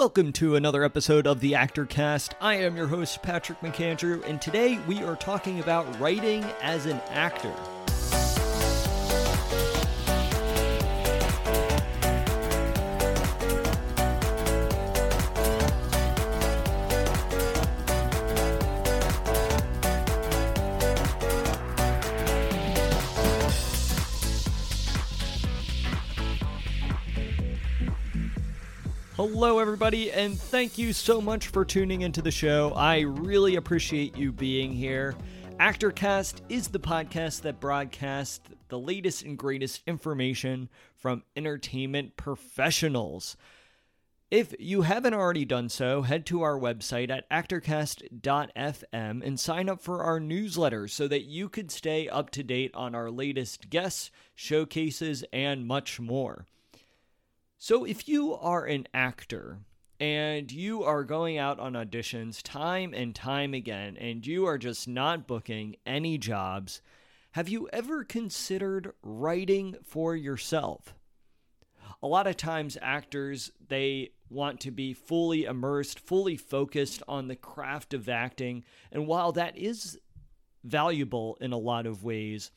Welcome to another episode of the Actor Cast. I am your host, Patrick McAndrew, and today we are talking about writing as an actor. Hello, everybody, and thank you so much for tuning into the show. I really appreciate you being here. Actorcast is the podcast that broadcasts the latest and greatest information from entertainment professionals. If you haven't already done so, head to our website at actorcast.fm and sign up for our newsletter so that you could stay up to date on our latest guests, showcases, and much more. So, if you are an actor and you are going out on auditions time and time again, and you are just not booking any jobs, have you ever considered writing for yourself? A lot of times, actors they want to be fully immersed, fully focused on the craft of acting, and while that is valuable in a lot of ways,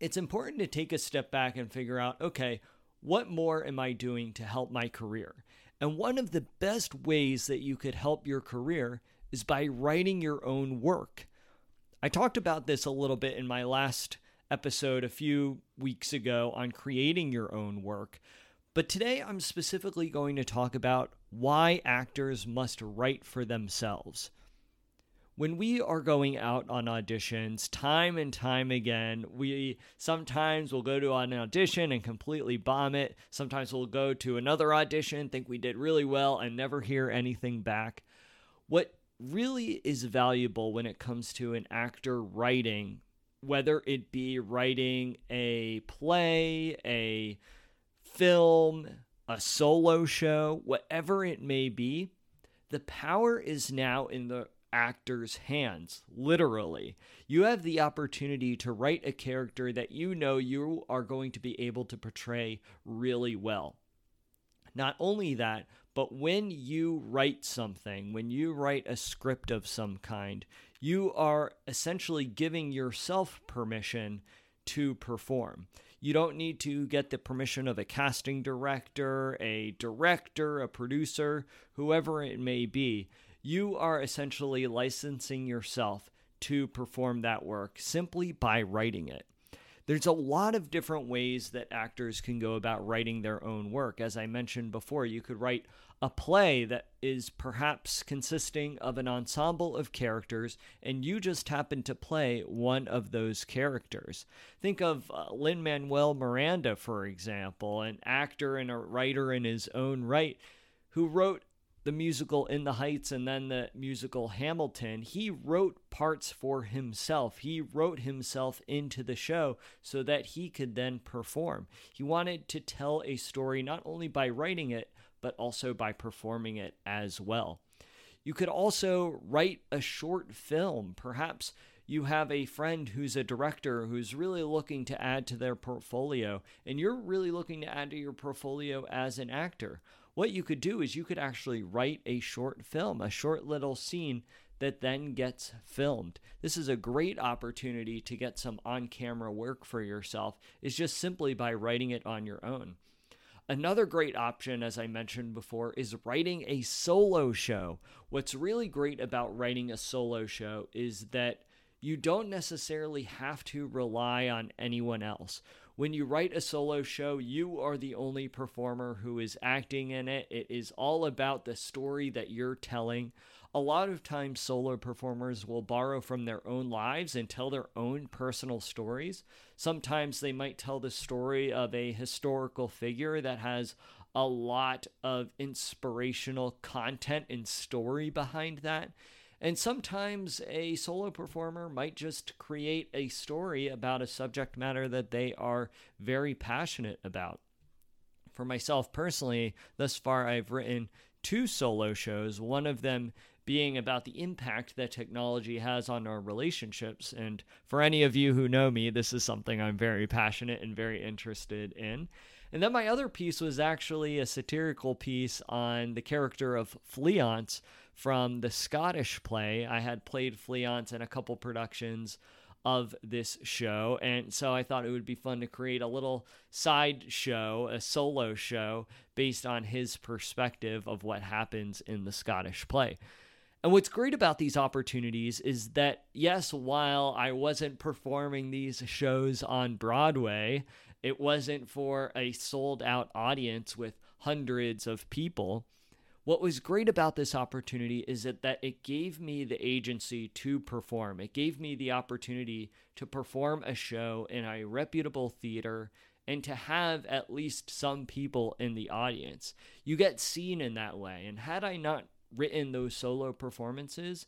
it's important to take a step back and figure out okay, what more am I doing to help my career? And one of the best ways that you could help your career is by writing your own work. I talked about this a little bit in my last episode a few weeks ago on creating your own work. But today I'm specifically going to talk about why actors must write for themselves when we are going out on auditions time and time again, we sometimes will go to an audition and completely bomb it. Sometimes we'll go to another audition, think we did really well, and never hear anything back. What really is valuable when it comes to an actor writing, whether it be writing a play, a film, a solo show, whatever it may be, the power is now in the actor's hands, literally. You have the opportunity to write a character that you know you are going to be able to portray really well. Not only that, but when you write something, when you write a script of some kind, you are essentially giving yourself permission to perform. You don't need to get the permission of a casting director, a director, a producer, whoever it may be you are essentially licensing yourself to perform that work simply by writing it. There's a lot of different ways that actors can go about writing their own work. As I mentioned before, you could write a play that is perhaps consisting of an ensemble of characters, and you just happen to play one of those characters. Think of uh, Lin Manuel Miranda, for example, an actor and a writer in his own right who wrote the musical In the Heights and then the musical Hamilton, he wrote parts for himself. He wrote himself into the show so that he could then perform. He wanted to tell a story not only by writing it, but also by performing it as well. You could also write a short film. Perhaps you have a friend who's a director who's really looking to add to their portfolio, and you're really looking to add to your portfolio as an actor what you could do is you could actually write a short film, a short little scene that then gets filmed. This is a great opportunity to get some on camera work for yourself, is just simply by writing it on your own. Another great option, as I mentioned before, is writing a solo show. What's really great about writing a solo show is that you don't necessarily have to rely on anyone else. When you write a solo show, you are the only performer who is acting in it. It is all about the story that you're telling. A lot of times, solo performers will borrow from their own lives and tell their own personal stories. Sometimes they might tell the story of a historical figure that has a lot of inspirational content and story behind that. And sometimes a solo performer might just create a story about a subject matter that they are very passionate about. For myself personally, thus far I've written two solo shows, one of them being about the impact that technology has on our relationships. And for any of you who know me, this is something I'm very passionate and very interested in. And then my other piece was actually a satirical piece on the character of Fleance from the Scottish play. I had played Fleance in a couple productions of this show. And so I thought it would be fun to create a little side show, a solo show based on his perspective of what happens in the Scottish play. And what's great about these opportunities is that, yes, while I wasn't performing these shows on Broadway, it wasn't for a sold out audience with hundreds of people. What was great about this opportunity is that, that it gave me the agency to perform. It gave me the opportunity to perform a show in a reputable theater and to have at least some people in the audience. You get seen in that way. And had I not written those solo performances,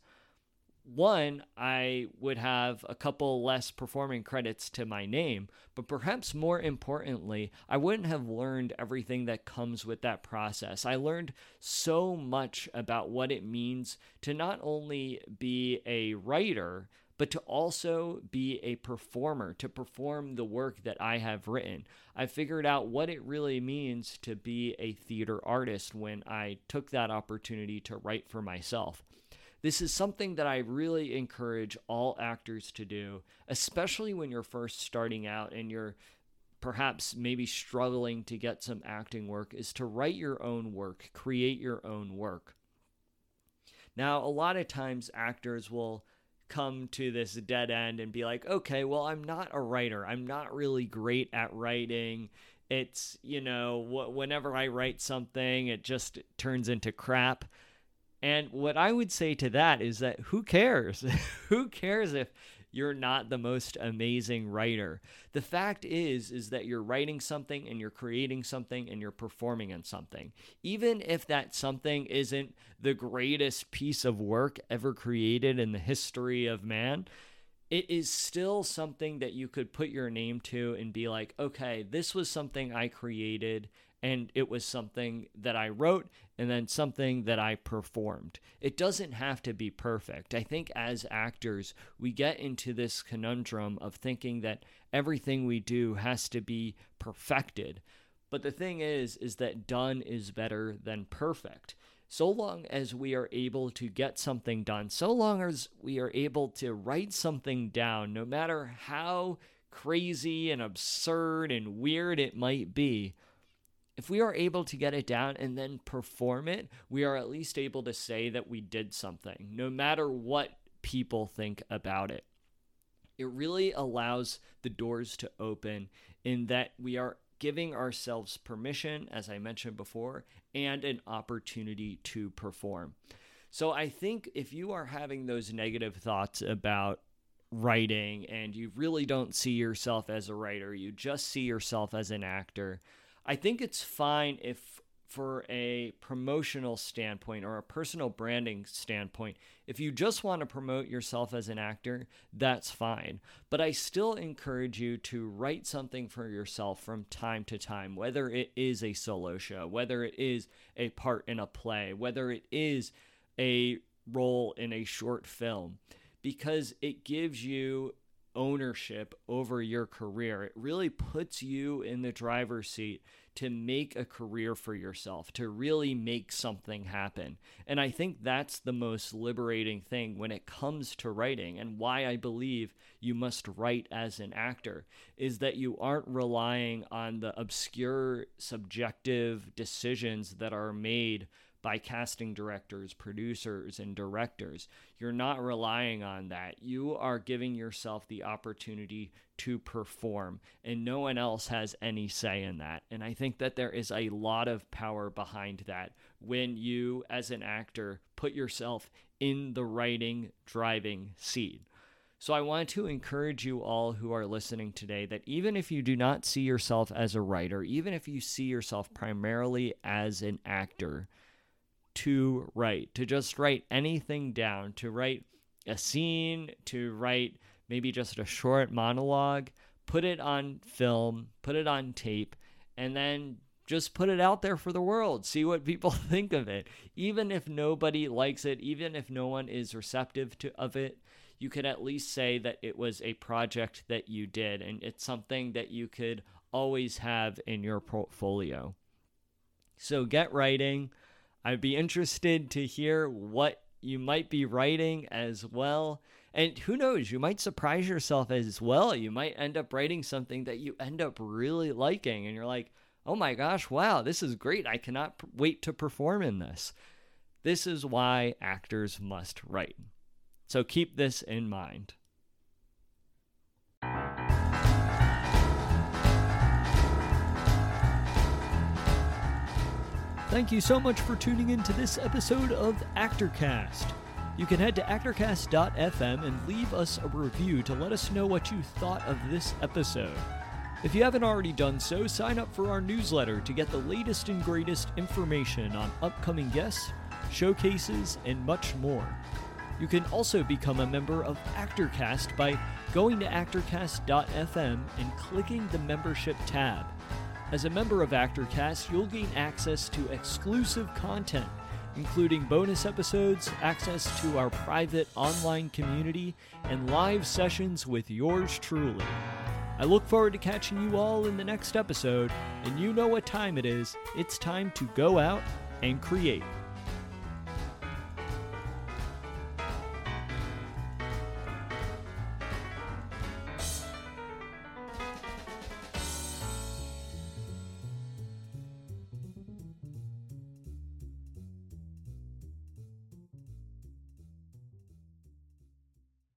one, I would have a couple less performing credits to my name, but perhaps more importantly, I wouldn't have learned everything that comes with that process. I learned so much about what it means to not only be a writer, but to also be a performer, to perform the work that I have written. I figured out what it really means to be a theater artist when I took that opportunity to write for myself. This is something that I really encourage all actors to do, especially when you're first starting out and you're perhaps maybe struggling to get some acting work, is to write your own work, create your own work. Now, a lot of times actors will come to this dead end and be like, okay, well, I'm not a writer. I'm not really great at writing. It's, you know, whenever I write something, it just turns into crap. And what I would say to that is that who cares? who cares if you're not the most amazing writer? The fact is is that you're writing something and you're creating something and you're performing in something. Even if that something isn't the greatest piece of work ever created in the history of man, it is still something that you could put your name to and be like, okay, this was something I created and it was something that I wrote and then something that I performed. It doesn't have to be perfect. I think as actors, we get into this conundrum of thinking that everything we do has to be perfected. But the thing is is that done is better than perfect. So long as we are able to get something done, so long as we are able to write something down, no matter how crazy and absurd and weird it might be, if we are able to get it down and then perform it, we are at least able to say that we did something, no matter what people think about it. It really allows the doors to open in that we are giving ourselves permission, as I mentioned before, and an opportunity to perform. So I think if you are having those negative thoughts about writing and you really don't see yourself as a writer, you just see yourself as an actor I think it's fine if, for a promotional standpoint or a personal branding standpoint, if you just want to promote yourself as an actor, that's fine. But I still encourage you to write something for yourself from time to time, whether it is a solo show, whether it is a part in a play, whether it is a role in a short film, because it gives you ownership over your career. It really puts you in the driver's seat to make a career for yourself, to really make something happen. And I think that's the most liberating thing when it comes to writing and why I believe you must write as an actor is that you aren't relying on the obscure subjective decisions that are made by casting directors, producers, and directors. You're not relying on that. You are giving yourself the opportunity to perform, and no one else has any say in that. And I think that there is a lot of power behind that when you, as an actor, put yourself in the writing, driving seat. So I want to encourage you all who are listening today that even if you do not see yourself as a writer, even if you see yourself primarily as an actor, to write, to just write anything down, to write a scene, to write maybe just a short monologue, put it on film, put it on tape, and then just put it out there for the world. See what people think of it. Even if nobody likes it, even if no one is receptive to of it, you could at least say that it was a project that you did and it's something that you could always have in your portfolio. So get writing. I'd be interested to hear what you might be writing as well. And who knows, you might surprise yourself as well. You might end up writing something that you end up really liking, and you're like, oh my gosh, wow, this is great. I cannot p- wait to perform in this. This is why actors must write. So keep this in mind. Thank you so much for tuning in to this episode of ActorCast. You can head to actorcast.fm and leave us a review to let us know what you thought of this episode. If you haven't already done so, sign up for our newsletter to get the latest and greatest information on upcoming guests, showcases, and much more. You can also become a member of ActorCast by going to actorcast.fm and clicking the membership tab. As a member of ActorCast, you'll gain access to exclusive content, including bonus episodes, access to our private online community, and live sessions with yours truly. I look forward to catching you all in the next episode, and you know what time it is. It's time to go out and create.